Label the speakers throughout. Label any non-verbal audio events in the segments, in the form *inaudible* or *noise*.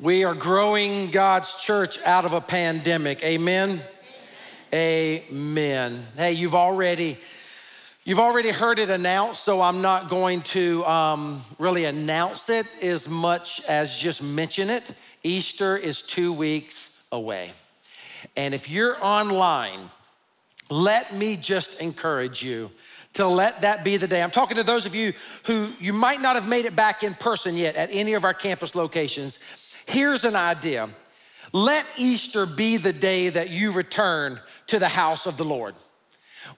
Speaker 1: We are growing God's church out of a pandemic. Amen. Amen. Hey, you've already you've already heard it announced, so I'm not going to um, really announce it as much as just mention it. Easter is two weeks away, and if you're online, let me just encourage you to let that be the day. I'm talking to those of you who you might not have made it back in person yet at any of our campus locations. Here's an idea let Easter be the day that you return to the house of the Lord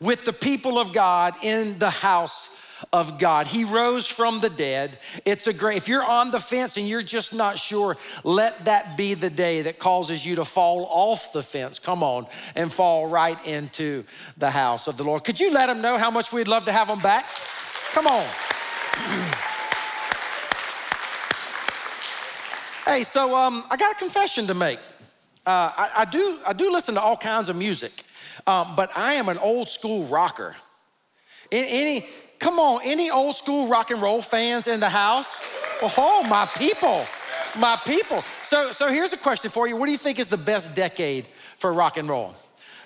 Speaker 1: with the people of God in the house of God. He rose from the dead. It's a great, if you're on the fence and you're just not sure, let that be the day that causes you to fall off the fence. Come on, and fall right into the house of the Lord. Could you let them know how much we'd love to have them back? Come on. *clears throat* Hey, so um, I got a confession to make. Uh, I, I, do, I do listen to all kinds of music, um, but I am an old school rocker. Any, come on, any old school rock and roll fans in the house? Oh, my people, my people. So, so here's a question for you. What do you think is the best decade for rock and roll?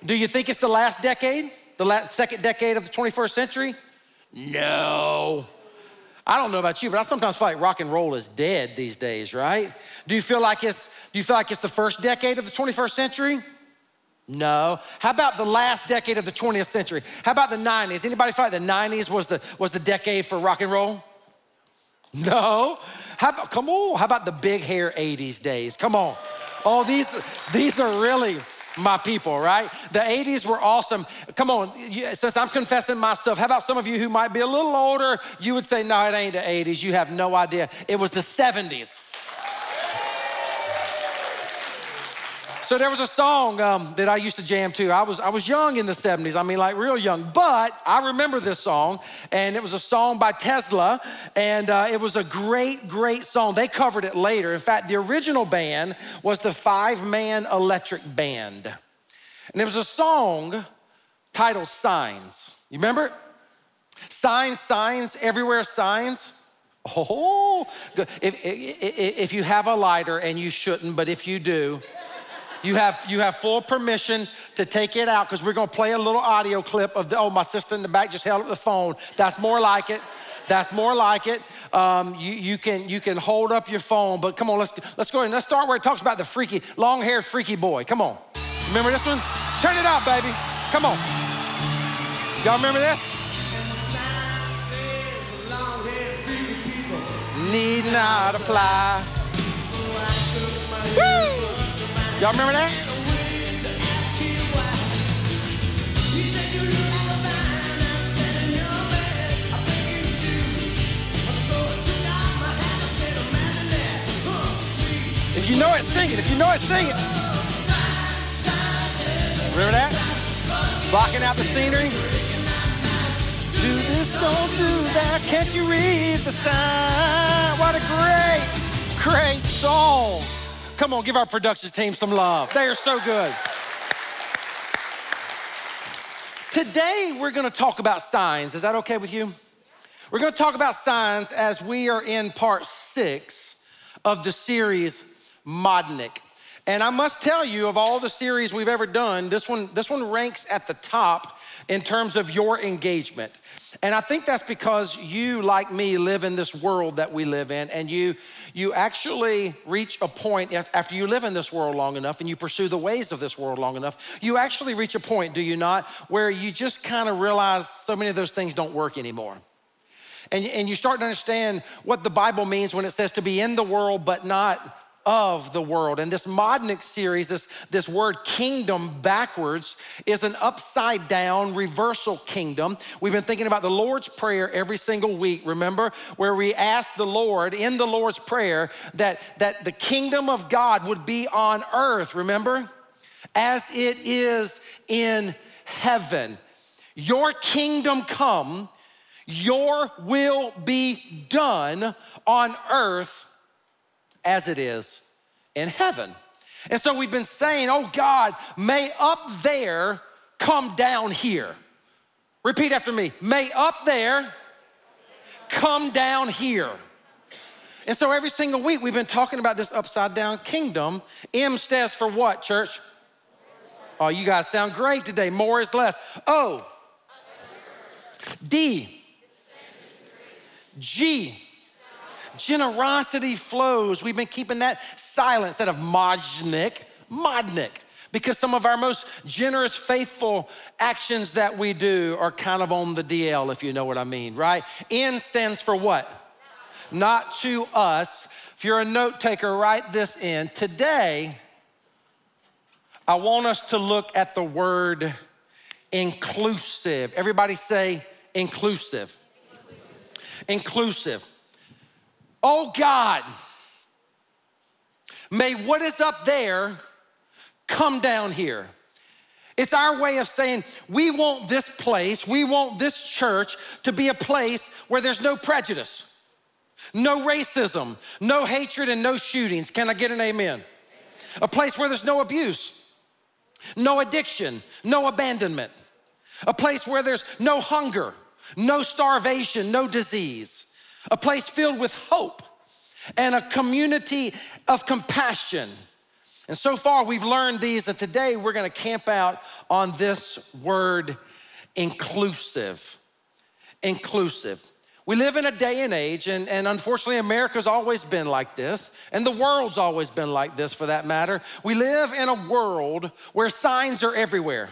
Speaker 1: Do you think it's the last decade, the last, second decade of the 21st century? No. I don't know about you, but I sometimes feel like rock and roll is dead these days, right? Do you feel like it's do you feel like it's the first decade of the 21st century? No. How about the last decade of the 20th century? How about the 90s? Anybody feel like the 90s was the was the decade for rock and roll? No. How about come on? How about the big hair 80s days? Come on. Oh, these these are really my people, right? The 80s were awesome. Come on, since I'm confessing my stuff, how about some of you who might be a little older? You would say, no, it ain't the 80s. You have no idea. It was the 70s. So there was a song um, that I used to jam to. I was I was young in the 70s. I mean, like real young. But I remember this song, and it was a song by Tesla, and uh, it was a great, great song. They covered it later. In fact, the original band was the Five Man Electric Band, and it was a song titled "Signs." You remember? Signs, signs, everywhere signs. Oh, if, if, if you have a lighter, and you shouldn't, but if you do, you have, you have full permission to take it out because we're going to play a little audio clip of the, oh, my sister in the back just held up the phone. That's more like it. That's more like it. Um, you, you, can, you can hold up your phone, but come on, let's, let's go ahead and let's start where it talks about the freaky, long haired freaky boy. Come on. Remember this one? Turn it up, baby. Come on. Y'all remember this? Need not apply. Woo! Y'all remember that? If you know it, sing it. If you know it, sing it. Remember that? Blocking out the scenery. Do this, don't do that. Can't you read the sign? What a great, great song. Come on, give our production team some love. They are so good. Today, we're gonna talk about signs. Is that okay with you? We're gonna talk about signs as we are in part six of the series Modnik. And I must tell you, of all the series we've ever done, this one, this one ranks at the top in terms of your engagement. And I think that's because you, like me, live in this world that we live in, and you, you actually reach a point after you live in this world long enough and you pursue the ways of this world long enough, you actually reach a point, do you not, where you just kind of realize so many of those things don't work anymore. And, and you start to understand what the Bible means when it says to be in the world but not of the world. And this Modnik series, this, this word kingdom backwards, is an upside down reversal kingdom. We've been thinking about the Lord's Prayer every single week, remember? Where we ask the Lord in the Lord's Prayer that, that the kingdom of God would be on earth, remember? As it is in heaven. Your kingdom come, your will be done on earth as it is in heaven. And so we've been saying, oh God, may up there come down here. Repeat after me. May up there come down here. And so every single week we've been talking about this upside down kingdom. M stands for what, church? Oh, you guys sound great today. More is less. O. D. G. Generosity flows. We've been keeping that silent instead of majnik, modnik because some of our most generous, faithful actions that we do are kind of on the DL, if you know what I mean, right? N stands for what? Not to us. If you're a note taker, write this in. Today, I want us to look at the word inclusive. Everybody say inclusive. Inclusive. Oh God, may what is up there come down here. It's our way of saying we want this place, we want this church to be a place where there's no prejudice, no racism, no hatred, and no shootings. Can I get an amen? A place where there's no abuse, no addiction, no abandonment. A place where there's no hunger, no starvation, no disease. A place filled with hope and a community of compassion and so far, we've learned these, and today we're gonna camp out on this word inclusive. Inclusive. We live in a day and age, and, and unfortunately, America's always been like this, and the world's always been like this for that matter. We live in a world where signs are everywhere.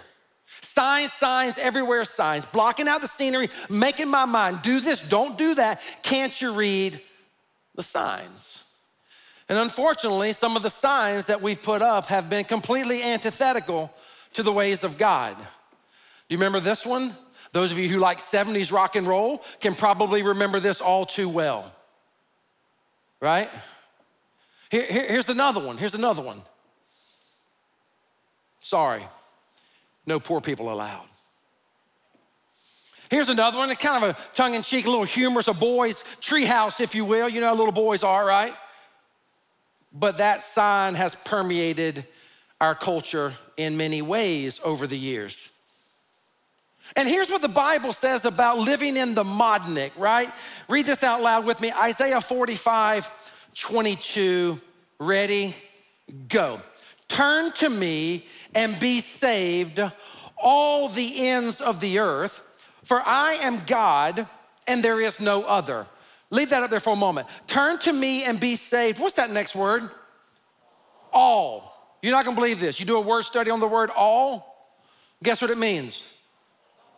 Speaker 1: Signs, signs, everywhere signs, blocking out the scenery, making my mind do this, don't do that. Can't you read the signs? And unfortunately, some of the signs that we've put up have been completely antithetical to the ways of God. Do you remember this one? Those of you who like 70s rock and roll can probably remember this all too well. Right? Here, here, here's another one. Here's another one. Sorry, no poor people allowed. Here's another one, kind of a tongue in cheek, a little humorous, a boy's treehouse, if you will. You know how little boys are, right? but that sign has permeated our culture in many ways over the years. And here's what the Bible says about living in the modnik, right? Read this out loud with me Isaiah 45, 22. Ready? Go. Turn to me and be saved, all the ends of the earth, for I am God and there is no other. Leave that up there for a moment. Turn to me and be saved. What's that next word? All. You're not gonna believe this. You do a word study on the word all, guess what it means?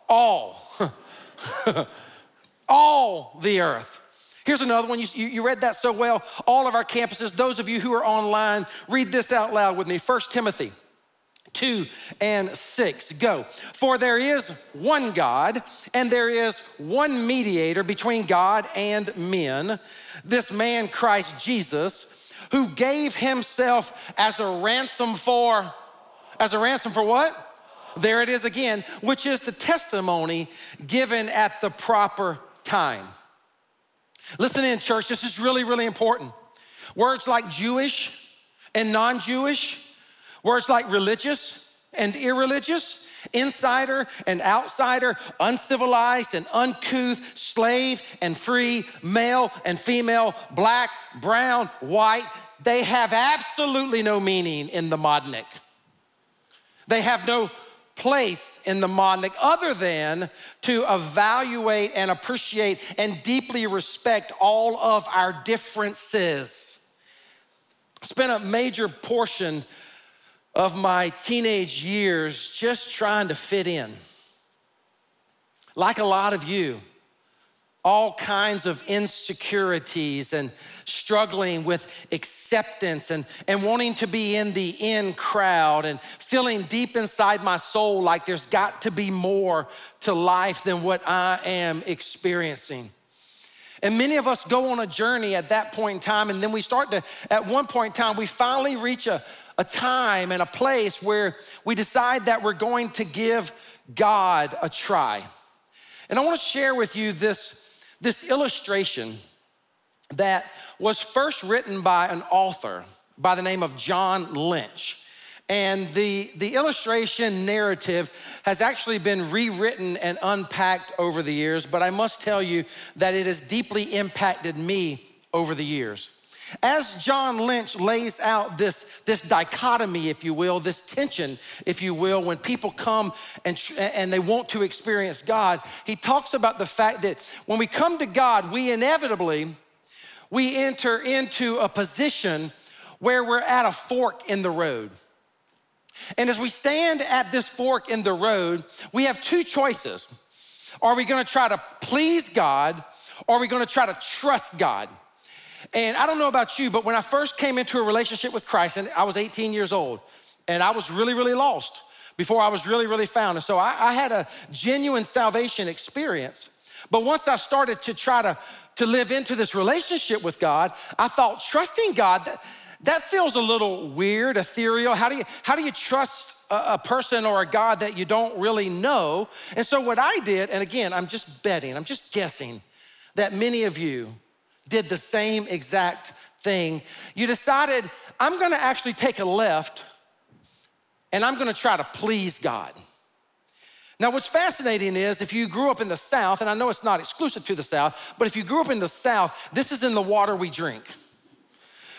Speaker 1: All. *laughs* all the earth. Here's another one. You, you, read that so well. All of our campuses, those of you who are online, read this out loud with me. First Timothy 2 and 6. Go. For there is one God, and there is one mediator between God and men, this man Christ Jesus, who gave himself as a ransom for, as a ransom for what? There it is again, which is the testimony given at the proper time. Listen in, church, this is really, really important. Words like Jewish and non Jewish Words like religious and irreligious, insider and outsider, uncivilized and uncouth, slave and free, male and female, black, brown, white, they have absolutely no meaning in the modnik. They have no place in the modnik other than to evaluate and appreciate and deeply respect all of our differences. Spent a major portion of my teenage years just trying to fit in. Like a lot of you, all kinds of insecurities and struggling with acceptance and, and wanting to be in the in crowd and feeling deep inside my soul like there's got to be more to life than what I am experiencing. And many of us go on a journey at that point in time, and then we start to, at one point in time, we finally reach a, a time and a place where we decide that we're going to give God a try. And I want to share with you this, this illustration that was first written by an author by the name of John Lynch. And the, the illustration narrative has actually been rewritten and unpacked over the years, but I must tell you that it has deeply impacted me over the years. As John Lynch lays out this, this dichotomy, if you will, this tension, if you will, when people come and, and they want to experience God, he talks about the fact that when we come to God, we inevitably, we enter into a position where we're at a fork in the road. And as we stand at this fork in the road, we have two choices. Are we gonna try to please God or are we gonna try to trust God? And I don't know about you, but when I first came into a relationship with Christ, and I was 18 years old, and I was really, really lost before I was really, really found. And so I, I had a genuine salvation experience. But once I started to try to, to live into this relationship with God, I thought trusting God, that, that feels a little weird, ethereal. How do you, how do you trust a, a person or a God that you don't really know? And so what I did, and again, I'm just betting, I'm just guessing that many of you did the same exact thing. You decided, I'm gonna actually take a left and I'm gonna try to please God. Now, what's fascinating is if you grew up in the South, and I know it's not exclusive to the South, but if you grew up in the South, this is in the water we drink.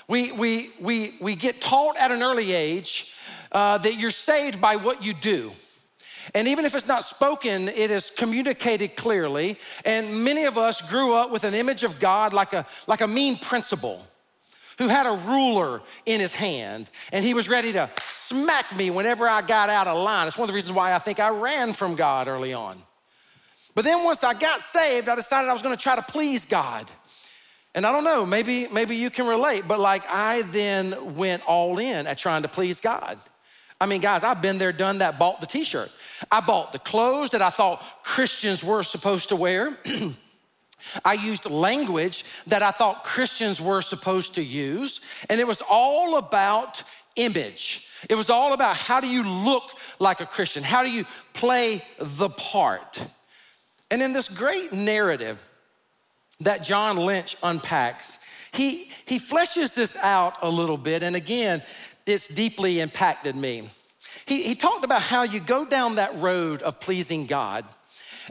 Speaker 1: We, we, we, we get taught at an early age uh, that you're saved by what you do. And even if it's not spoken, it is communicated clearly. And many of us grew up with an image of God like a, like a mean principal who had a ruler in his hand and he was ready to smack me whenever I got out of line. It's one of the reasons why I think I ran from God early on. But then once I got saved, I decided I was gonna try to please God. And I don't know, maybe, maybe you can relate, but like I then went all in at trying to please God. I mean, guys, I've been there, done that, bought the t shirt. I bought the clothes that I thought Christians were supposed to wear. *clears throat* I used language that I thought Christians were supposed to use. And it was all about image. It was all about how do you look like a Christian? How do you play the part? And in this great narrative that John Lynch unpacks, he, he fleshes this out a little bit. And again, it's deeply impacted me. He, he talked about how you go down that road of pleasing God.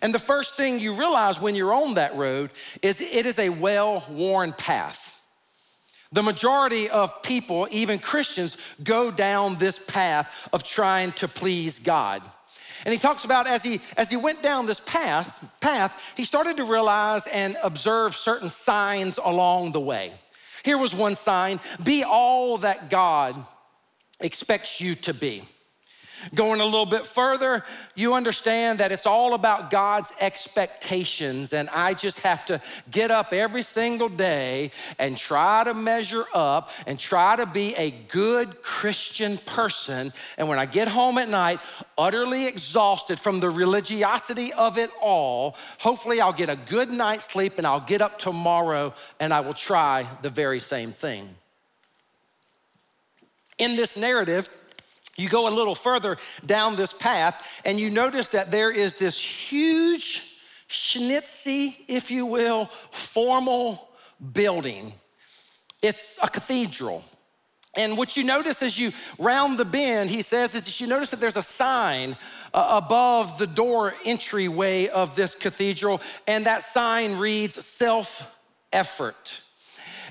Speaker 1: And the first thing you realize when you're on that road is it is a well worn path. The majority of people, even Christians, go down this path of trying to please God. And he talks about as he as he went down this path, path, he started to realize and observe certain signs along the way. Here was one sign, be all that God expects you to be. Going a little bit further, you understand that it's all about God's expectations, and I just have to get up every single day and try to measure up and try to be a good Christian person. And when I get home at night, utterly exhausted from the religiosity of it all, hopefully I'll get a good night's sleep and I'll get up tomorrow and I will try the very same thing in this narrative, you go a little further down this path and you notice that there is this huge, schnitzy, if you will, formal building. It's a cathedral. And what you notice as you round the bend, he says, is that you notice that there's a sign uh, above the door entryway of this cathedral, and that sign reads self effort.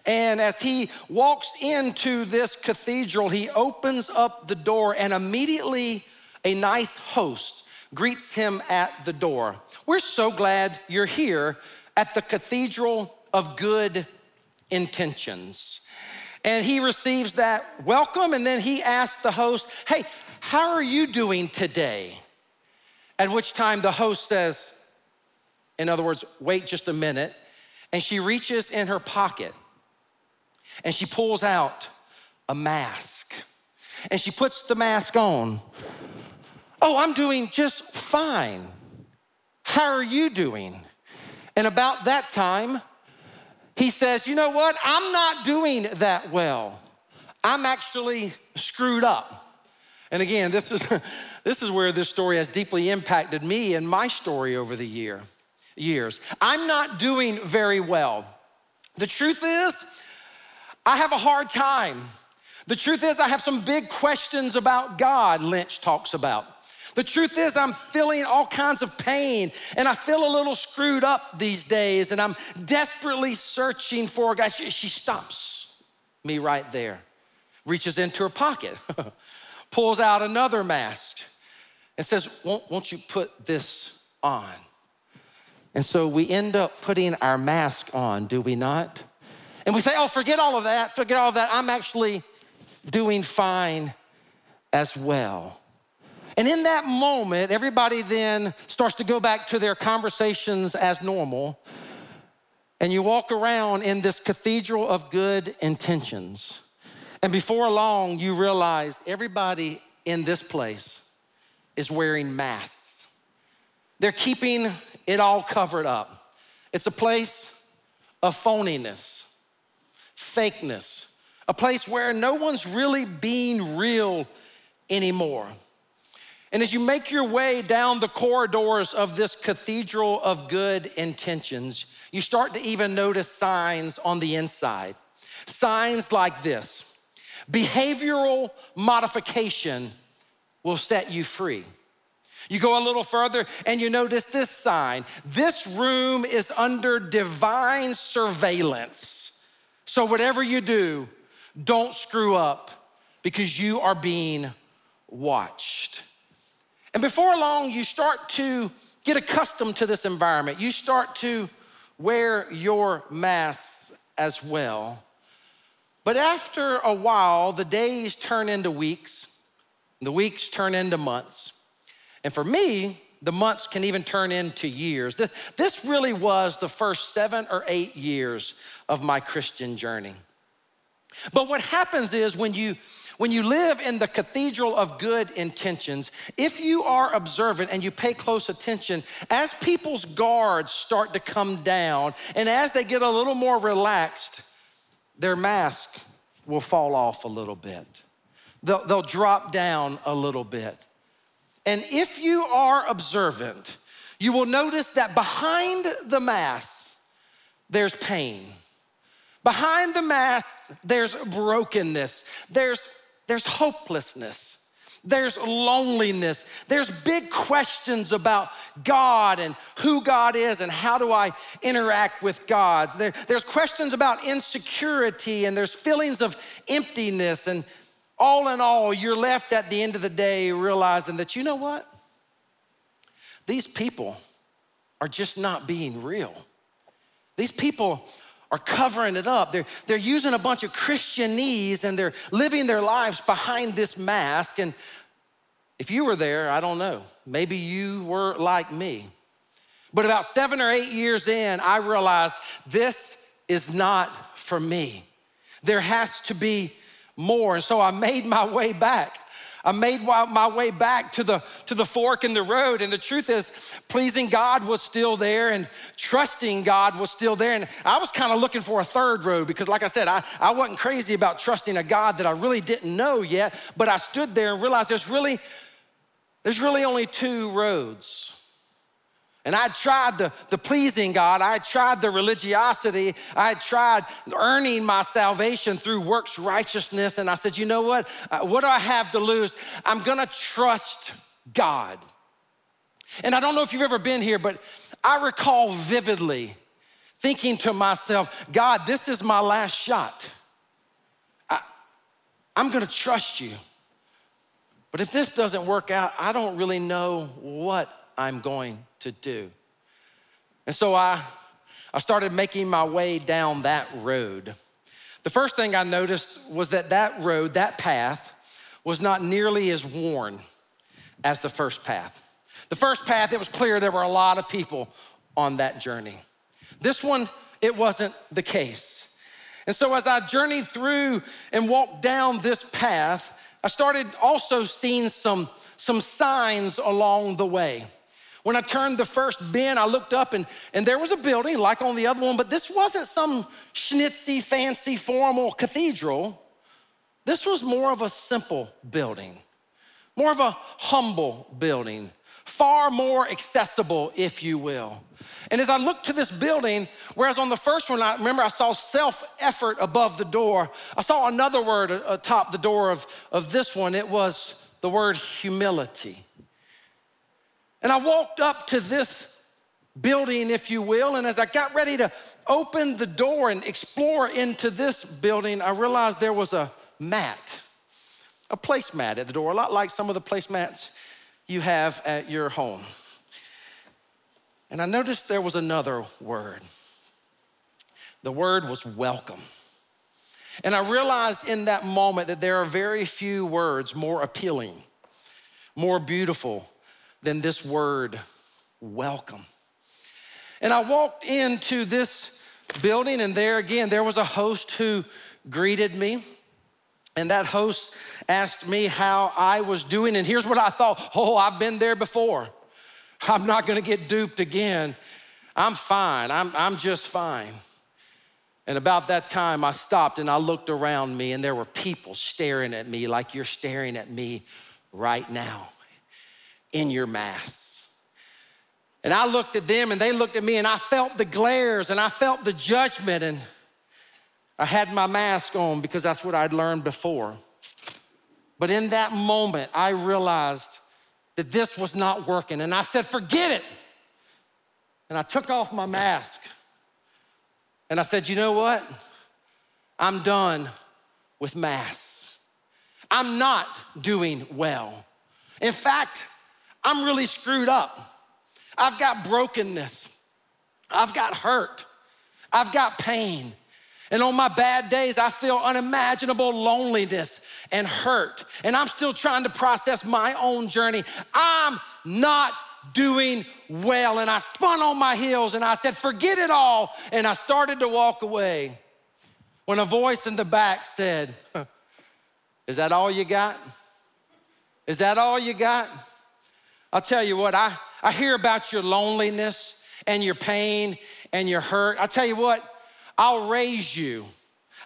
Speaker 1: And as he walks into this cathedral, he opens up the door, and immediately a nice host greets him at the door. We're so glad you're here at the Cathedral of Good Intentions. And he receives that welcome, and then he asks the host, Hey, how are you doing today? At which time the host says, in other words, wait just a minute. And she reaches in her pocket and she pulls out a mask and she puts the mask on. Oh, I'm doing just fine. How are you doing? And about that time, he says, You know what? I'm not doing that well. I'm actually screwed up. And again, this is, *laughs* this is where this story has deeply impacted me and my story over the year, years. I'm not doing very well. The truth is, I have a hard time. The truth is, I have some big questions about God, Lynch talks about. The truth is, I'm feeling all kinds of pain and I feel a little screwed up these days and I'm desperately searching for God. She, she stops me right there, reaches into her pocket, *laughs* pulls out another mask, and says, won't, won't you put this on? And so we end up putting our mask on, do we not? And we say, oh, forget all of that, forget all of that. I'm actually doing fine as well. And in that moment, everybody then starts to go back to their conversations as normal. And you walk around in this cathedral of good intentions. And before long, you realize everybody in this place is wearing masks. They're keeping it all covered up. It's a place of phoniness, fakeness, a place where no one's really being real anymore. And as you make your way down the corridors of this cathedral of good intentions, you start to even notice signs on the inside. Signs like this behavioral modification will set you free. You go a little further and you notice this sign this room is under divine surveillance. So, whatever you do, don't screw up because you are being watched. And before long, you start to get accustomed to this environment. You start to wear your masks as well. But after a while, the days turn into weeks, the weeks turn into months. And for me, the months can even turn into years. This really was the first seven or eight years of my Christian journey. But what happens is when you when you live in the cathedral of good intentions, if you are observant and you pay close attention, as people's guards start to come down and as they get a little more relaxed, their mask will fall off a little bit. They'll, they'll drop down a little bit. And if you are observant, you will notice that behind the mask, there's pain. Behind the mask, there's brokenness. There's there's hopelessness, there's loneliness, there's big questions about God and who God is and how do I interact with God. There, there's questions about insecurity and there's feelings of emptiness. And all in all, you're left at the end of the day realizing that, you know what? These people are just not being real. These people are covering it up. They're, they're using a bunch of Christianese and they're living their lives behind this mask. And if you were there, I don't know, maybe you were like me. But about seven or eight years in, I realized this is not for me. There has to be more. And so I made my way back. I made my way back to the, to the fork in the road. And the truth is, pleasing God was still there and trusting God was still there. And I was kind of looking for a third road because, like I said, I, I wasn't crazy about trusting a God that I really didn't know yet. But I stood there and realized there's really, there's really only two roads. And I tried the, the pleasing God. I tried the religiosity. I tried earning my salvation through works righteousness. And I said, you know what? Uh, what do I have to lose? I'm gonna trust God. And I don't know if you've ever been here, but I recall vividly thinking to myself, God, this is my last shot. I, I'm gonna trust you. But if this doesn't work out, I don't really know what I'm going to do. And so I, I started making my way down that road. The first thing I noticed was that that road, that path, was not nearly as worn as the first path. The first path, it was clear there were a lot of people on that journey. This one, it wasn't the case. And so as I journeyed through and walked down this path, I started also seeing some, some signs along the way. When I turned the first bend, I looked up and, and there was a building like on the other one, but this wasn't some schnitzy, fancy, formal cathedral. This was more of a simple building, more of a humble building, far more accessible, if you will. And as I looked to this building, whereas on the first one, I remember I saw self effort above the door, I saw another word atop the door of, of this one. It was the word humility. And I walked up to this building, if you will, and as I got ready to open the door and explore into this building, I realized there was a mat, a placemat at the door, a lot like some of the placemats you have at your home. And I noticed there was another word. The word was welcome. And I realized in that moment that there are very few words more appealing, more beautiful than this word, welcome. And I walked into this building, and there again, there was a host who greeted me. And that host asked me how I was doing. And here's what I thought oh, I've been there before. I'm not gonna get duped again. I'm fine, I'm, I'm just fine. And about that time, I stopped and I looked around me, and there were people staring at me like you're staring at me right now in your masks. And I looked at them and they looked at me, and I felt the glares and I felt the judgment. And I had my mask on because that's what I'd learned before. But in that moment, I realized that this was not working. And I said, forget it. And I took off my mask. And I said, you know what? I'm done with masks. I'm not doing well. In fact, I'm really screwed up. I've got brokenness. I've got hurt. I've got pain. And on my bad days, I feel unimaginable loneliness and hurt. And I'm still trying to process my own journey. I'm not doing well. And I spun on my heels and I said, forget it all. And I started to walk away when a voice in the back said, *laughs* Is that all you got? Is that all you got? I'll tell you what, I, I hear about your loneliness and your pain and your hurt. I'll tell you what, I'll raise you.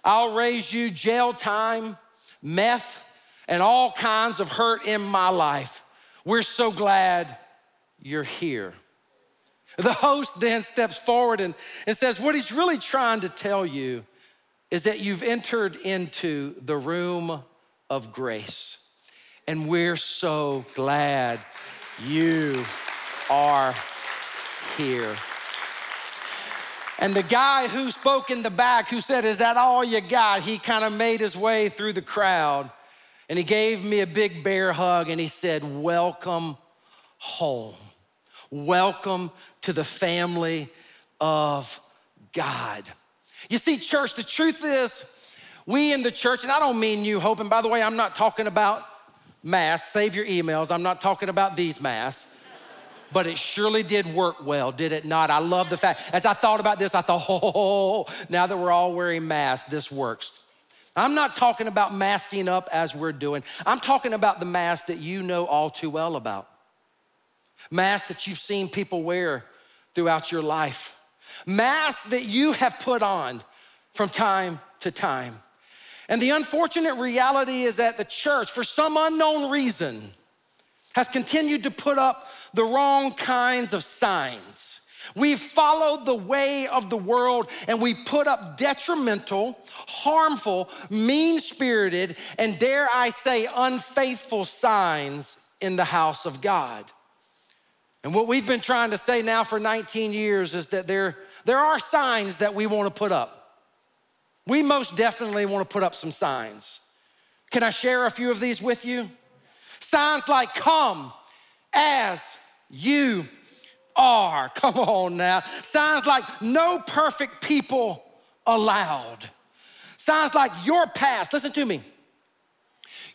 Speaker 1: I'll raise you jail time, meth, and all kinds of hurt in my life. We're so glad you're here. The host then steps forward and, and says, What he's really trying to tell you is that you've entered into the room of grace. And we're so glad you are here. And the guy who spoke in the back, who said, Is that all you got? He kind of made his way through the crowd and he gave me a big bear hug and he said, Welcome home. Welcome to the family of God. You see, church, the truth is, we in the church, and I don't mean you, Hope, and by the way, I'm not talking about mass, save your emails, I'm not talking about these masks but it surely did work well, did it not? I love the fact, as I thought about this, I thought, *laughs* oh, now that we're all wearing masks, this works. I'm not talking about masking up as we're doing. I'm talking about the mask that you know all too well about. Masks that you've seen people wear throughout your life. Masks that you have put on from time to time. And the unfortunate reality is that the church, for some unknown reason, has continued to put up the wrong kinds of signs. We've followed the way of the world and we put up detrimental, harmful, mean spirited, and dare I say, unfaithful signs in the house of God. And what we've been trying to say now for 19 years is that there, there are signs that we want to put up. We most definitely want to put up some signs. Can I share a few of these with you? Signs like, come as you are. *laughs* Come on now. Signs like no perfect people allowed. Signs like your past, listen to me.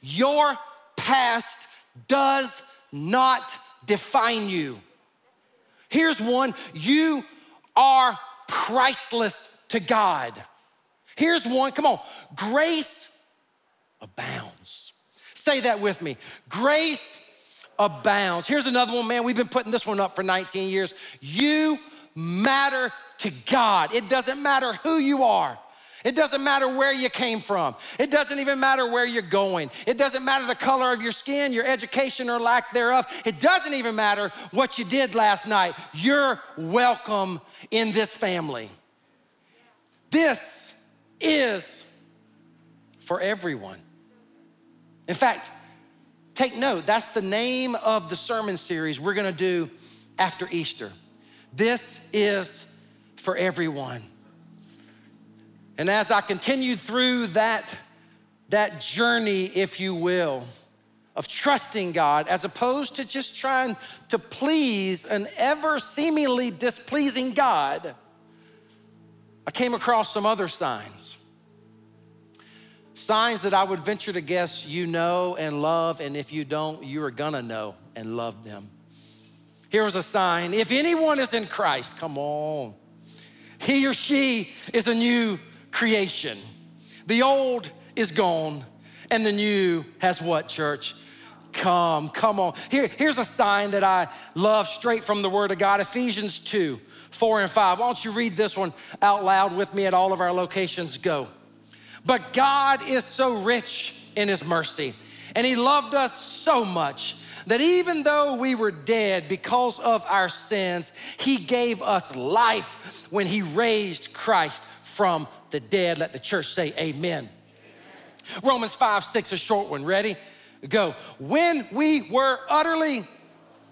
Speaker 1: Your past does not define you. Here's one you are priceless to God. Here's one, come on. Grace abounds. Say that with me. Grace abounds. Here's another one, man. We've been putting this one up for 19 years. You matter to God. It doesn't matter who you are. It doesn't matter where you came from. It doesn't even matter where you're going. It doesn't matter the color of your skin, your education or lack thereof. It doesn't even matter what you did last night. You're welcome in this family. This is for everyone. In fact, take note, that's the name of the sermon series we're gonna do after Easter. This is for everyone. And as I continue through that, that journey, if you will, of trusting God as opposed to just trying to please an ever seemingly displeasing God, I came across some other signs. Signs that I would venture to guess you know and love, and if you don't, you are gonna know and love them. Here was a sign if anyone is in Christ, come on, he or she is a new creation. The old is gone, and the new has what, church? Come, come on. Here, here's a sign that I love straight from the Word of God Ephesians 2 4 and 5. Why don't you read this one out loud with me at all of our locations? Go. But God is so rich in His mercy, and He loved us so much that even though we were dead because of our sins, He gave us life when He raised Christ from the dead. Let the church say, Amen. Romans 5 6, a short one. Ready? Go. When we were utterly,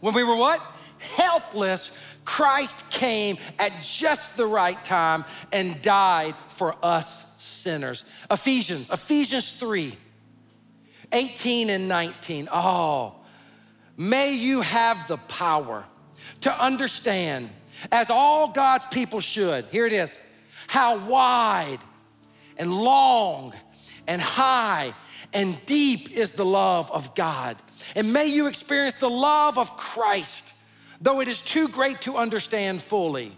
Speaker 1: when we were what? Helpless, Christ came at just the right time and died for us sinners. Ephesians, Ephesians 3, 18 and 19. Oh, may you have the power to understand, as all God's people should, here it is, how wide and long and high and deep is the love of God. And may you experience the love of Christ, though it is too great to understand fully.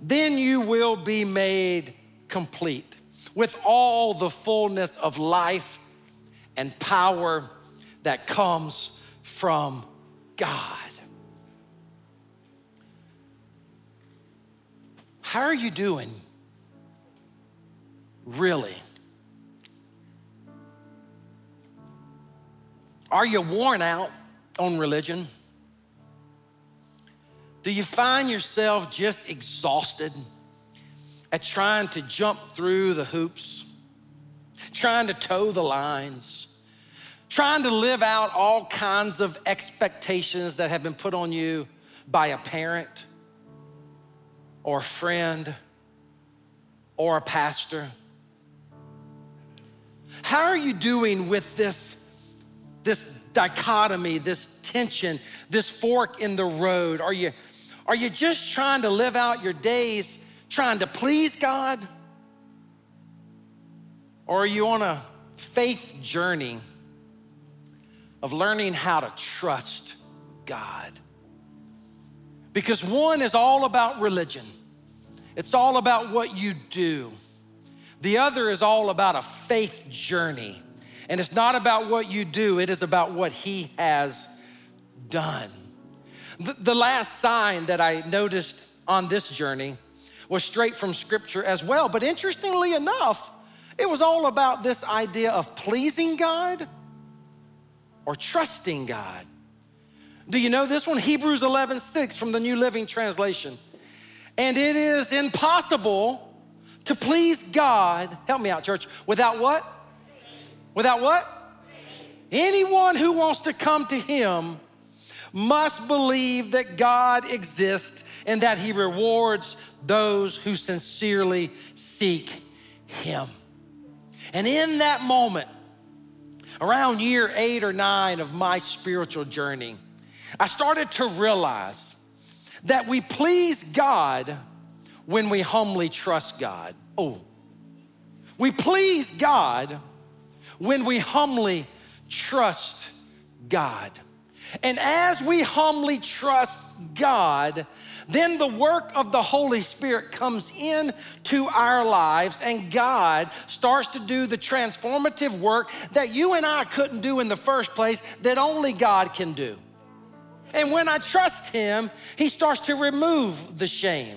Speaker 1: Then you will be made complete with all the fullness of life and power that comes from God. How are you doing? Really? Are you worn out on religion? Do you find yourself just exhausted at trying to jump through the hoops, trying to toe the lines, trying to live out all kinds of expectations that have been put on you by a parent or a friend or a pastor? How are you doing with this? this dichotomy, this tension, this fork in the road? Are you, are you just trying to live out your days trying to please God? Or are you on a faith journey of learning how to trust God? Because one is all about religion, it's all about what you do. The other is all about a faith journey and it's not about what you do, it is about what He has done. The, last sign that I noticed on this journey was straight from Scripture as well. But interestingly enough, it was all about this idea of pleasing God or trusting God. Do you know this one? Hebrews 11, 6 from the New Living Translation. And it is impossible to please God, help me out, church, without what? Without what? Anyone who wants to come to him must believe that God exists and that he rewards those who sincerely seek him. And in that moment, around year eight or nine of my spiritual journey, I started to realize that we please God when we humbly trust God. Oh, we please God when we humbly trust God. And as we humbly trust God, then the work of the Holy Spirit comes in to our lives and God starts to do the transformative work that you and I couldn't do in the first place that only God can do. And when I trust him, he starts to remove the shame.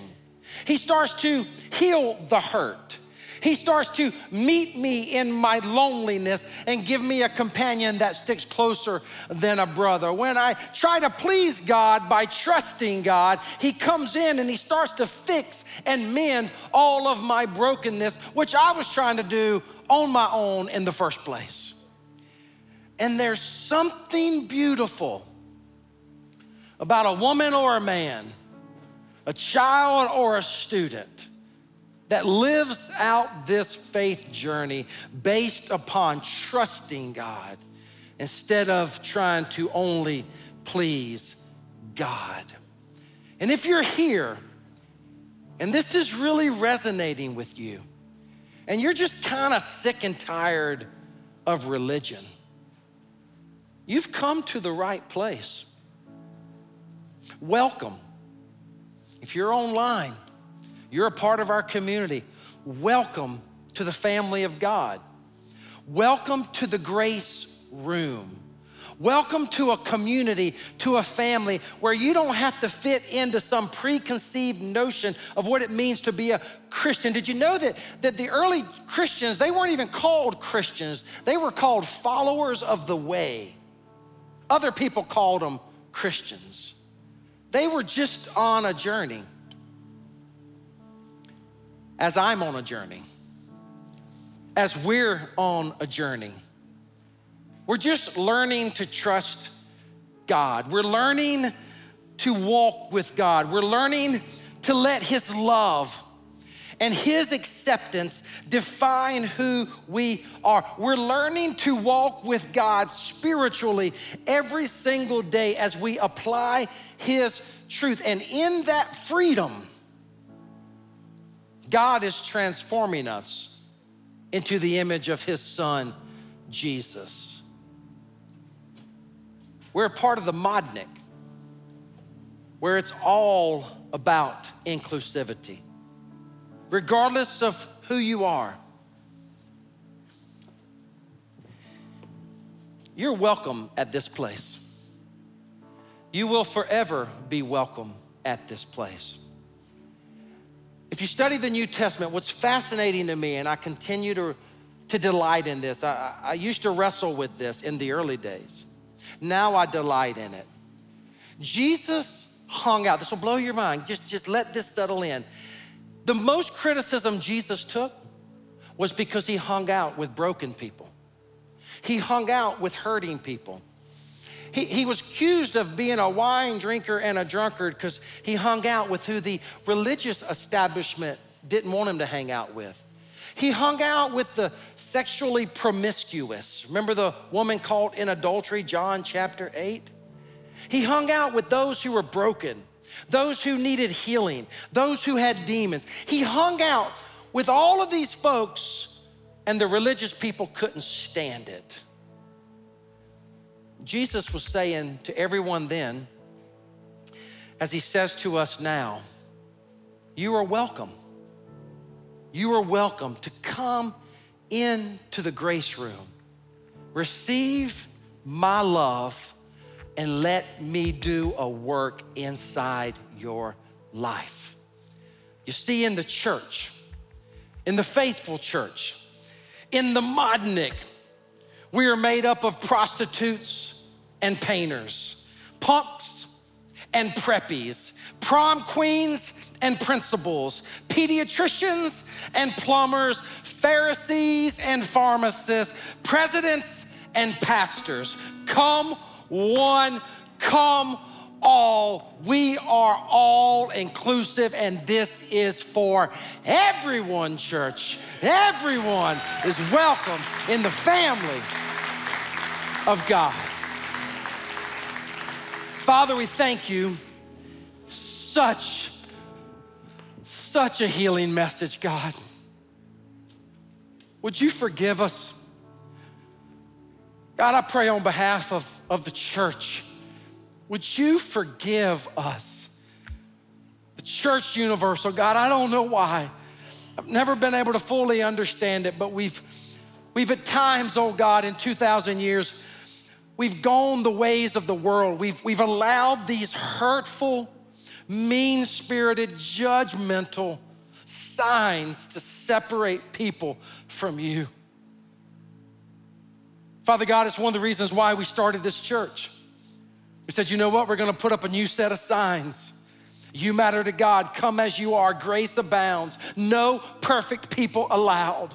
Speaker 1: He starts to heal the hurt. He starts to meet me in my loneliness and give me a companion that sticks closer than a brother. When I try to please God by trusting God, He comes in and He starts to fix and mend all of my brokenness, which I was trying to do on my own in the first place. And there's something beautiful about a woman or a man, a child or a student that lives out this faith journey based upon trusting God instead of trying to only please God. And if you're here and this is really resonating with you, and you're just kind of sick and tired of religion, you've come to the right place. Welcome. If you're online, you're a part of our community. Welcome to the family of God. Welcome to the grace room. Welcome to a community, to a family where you don't have to fit into some preconceived notion of what it means to be a Christian. Did you know that, that the early Christians, they weren't even called Christians, they were called followers of the way. Other people called them Christians. They were just on a journey as I'm on a journey, as we're on a journey. We're just learning to trust God. We're learning to walk with God. We're learning to let His love and His acceptance define who we are. We're learning to walk with God spiritually every single day as we apply His truth. And in that freedom, God is transforming us into the image of His Son, Jesus. We're part of the Modnik, where it's all about inclusivity. Regardless of who you are, you're welcome at this place. You will forever be welcome at this place. If you study the New Testament, what's fascinating to me, and I continue to, to delight in this, I, I used to wrestle with this in the early days. Now I delight in it. Jesus hung out. This will blow your mind. Just, just let this settle in. The most criticism Jesus took was because he hung out with broken people. He hung out with hurting people. He, he was accused of being a wine drinker and a drunkard because he hung out with who the religious establishment didn't want him to hang out with. He hung out with the sexually promiscuous. Remember the woman caught in adultery, John chapter 8? He hung out with those who were broken, those who needed healing, those who had demons. He hung out with all of these folks, and the religious people couldn't stand it. Jesus was saying to everyone then, as he says to us now, you are welcome. You are welcome to come into the grace room, receive my love, and let me do a work inside your life. You see, in the church, in the faithful church, in the Modnik, we are made up of prostitutes and painters, punks and preppies, prom queens and principals, pediatricians and plumbers, Pharisees and pharmacists, presidents and pastors. Come one, come all. We are all inclusive, and this is for everyone, church. Everyone is welcome in the family of God. Father, we thank you. Such, such a healing message, God. Would you forgive us? God, I pray on behalf of, of the church, would you forgive us? The church universal, God, I don't know why. I've never been able to fully understand it, but we've, we've at times, oh God, in 2,000 years, We've gone the ways of the world. We've, we've allowed these hurtful, mean spirited, judgmental signs to separate people from you. Father God, it's one of the reasons why we started this church. We said, you know what? We're gonna put up a new set of signs. You matter to God, come as you are, grace abounds, no perfect people allowed.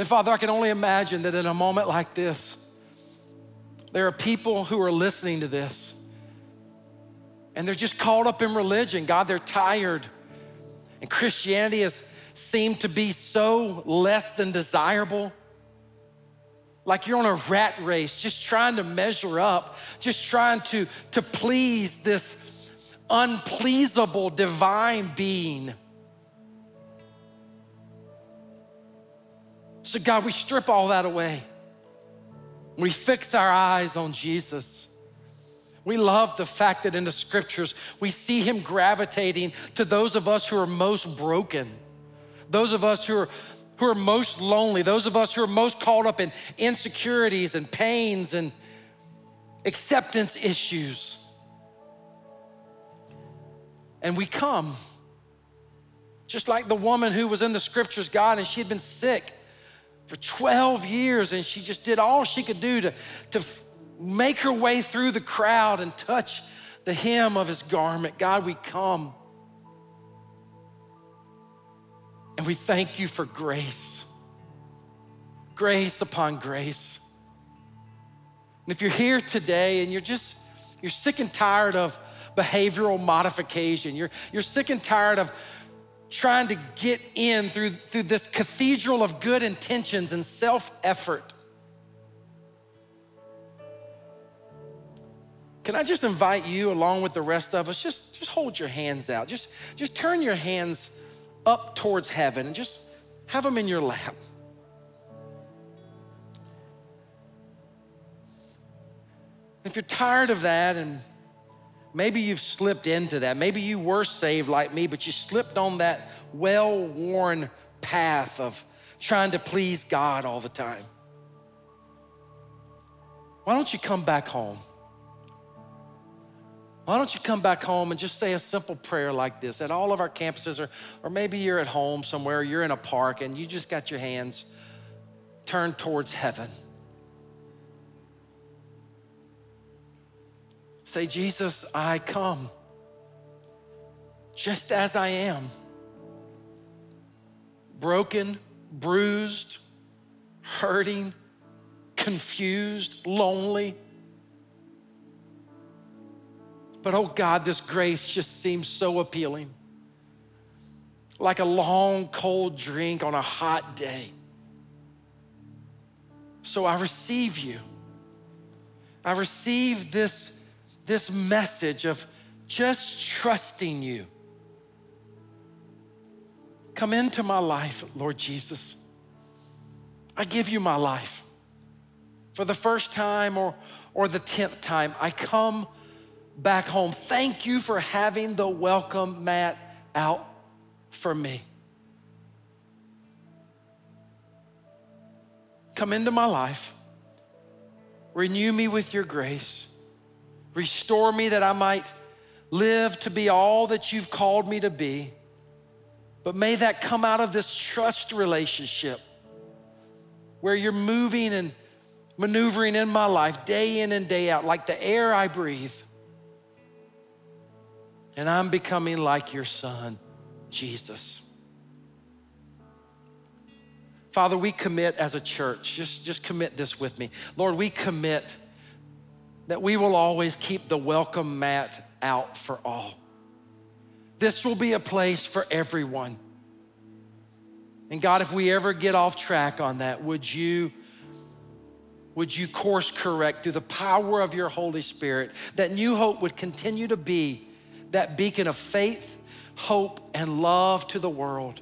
Speaker 1: And Father, I can only imagine that in a moment like this, there are people who are listening to this and they're just caught up in religion. God, they're tired. And Christianity has seemed to be so less than desirable. Like you're on a rat race, just trying to measure up, just trying to, to please this unpleasable divine being. So, God, we strip all that away. We fix our eyes on Jesus. We love the fact that in the scriptures we see him gravitating to those of us who are most broken, those of us who are, who are most lonely, those of us who are most caught up in insecurities and pains and acceptance issues. And we come, just like the woman who was in the scriptures, God, and she had been sick for 12 years, and she just did all she could do to, to make her way through the crowd and touch the hem of his garment. God, we come. And we thank you for grace. Grace upon grace. And if you're here today and you're just, you're sick and tired of behavioral modification, you're, you're sick and tired of trying to get in through, through this cathedral of good intentions and self effort. Can I just invite you, along with the rest of us, just, just hold your hands out. Just, just turn your hands up towards heaven and just have them in your lap. If you're tired of that and maybe you've slipped into that, maybe you were saved like me, but you slipped on that well worn path of trying to please God all the time. Why don't you come back home? Why don't you come back home and just say a simple prayer like this at all of our campuses, or, or maybe you're at home somewhere, you're in a park, and you just got your hands turned towards heaven. Say, Jesus, I come just as I am broken, bruised, hurting, confused, lonely but oh God, this grace just seems so appealing. Like a long, cold drink on a hot day. So I receive you. I receive this, this message of just trusting you. Come into my life, Lord Jesus. I give you my life. For the first time or, or the tenth time, I come back home. Thank you for having the welcome mat out for me. Come into my life, renew me with your grace, restore me that I might live to be all that you've called me to be. But may that come out of this trust relationship where you're moving and maneuvering in my life day in and day out, like the air I breathe and I'm becoming like your son, Jesus. Father, we commit as a church, just, just commit this with me. Lord, we commit that we will always keep the welcome mat out for all. This will be a place for everyone. And God, if we ever get off track on that, would you would you course correct through the power of your Holy Spirit that New Hope would continue to be that beacon of faith, hope, and love to the world.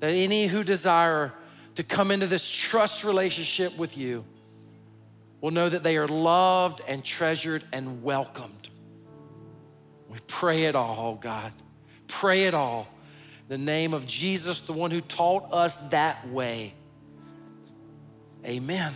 Speaker 1: That any who desire to come into this trust relationship with you will know that they are loved and treasured and welcomed. We pray it all, God. Pray it all. The name of Jesus, the one who taught us that way. Amen.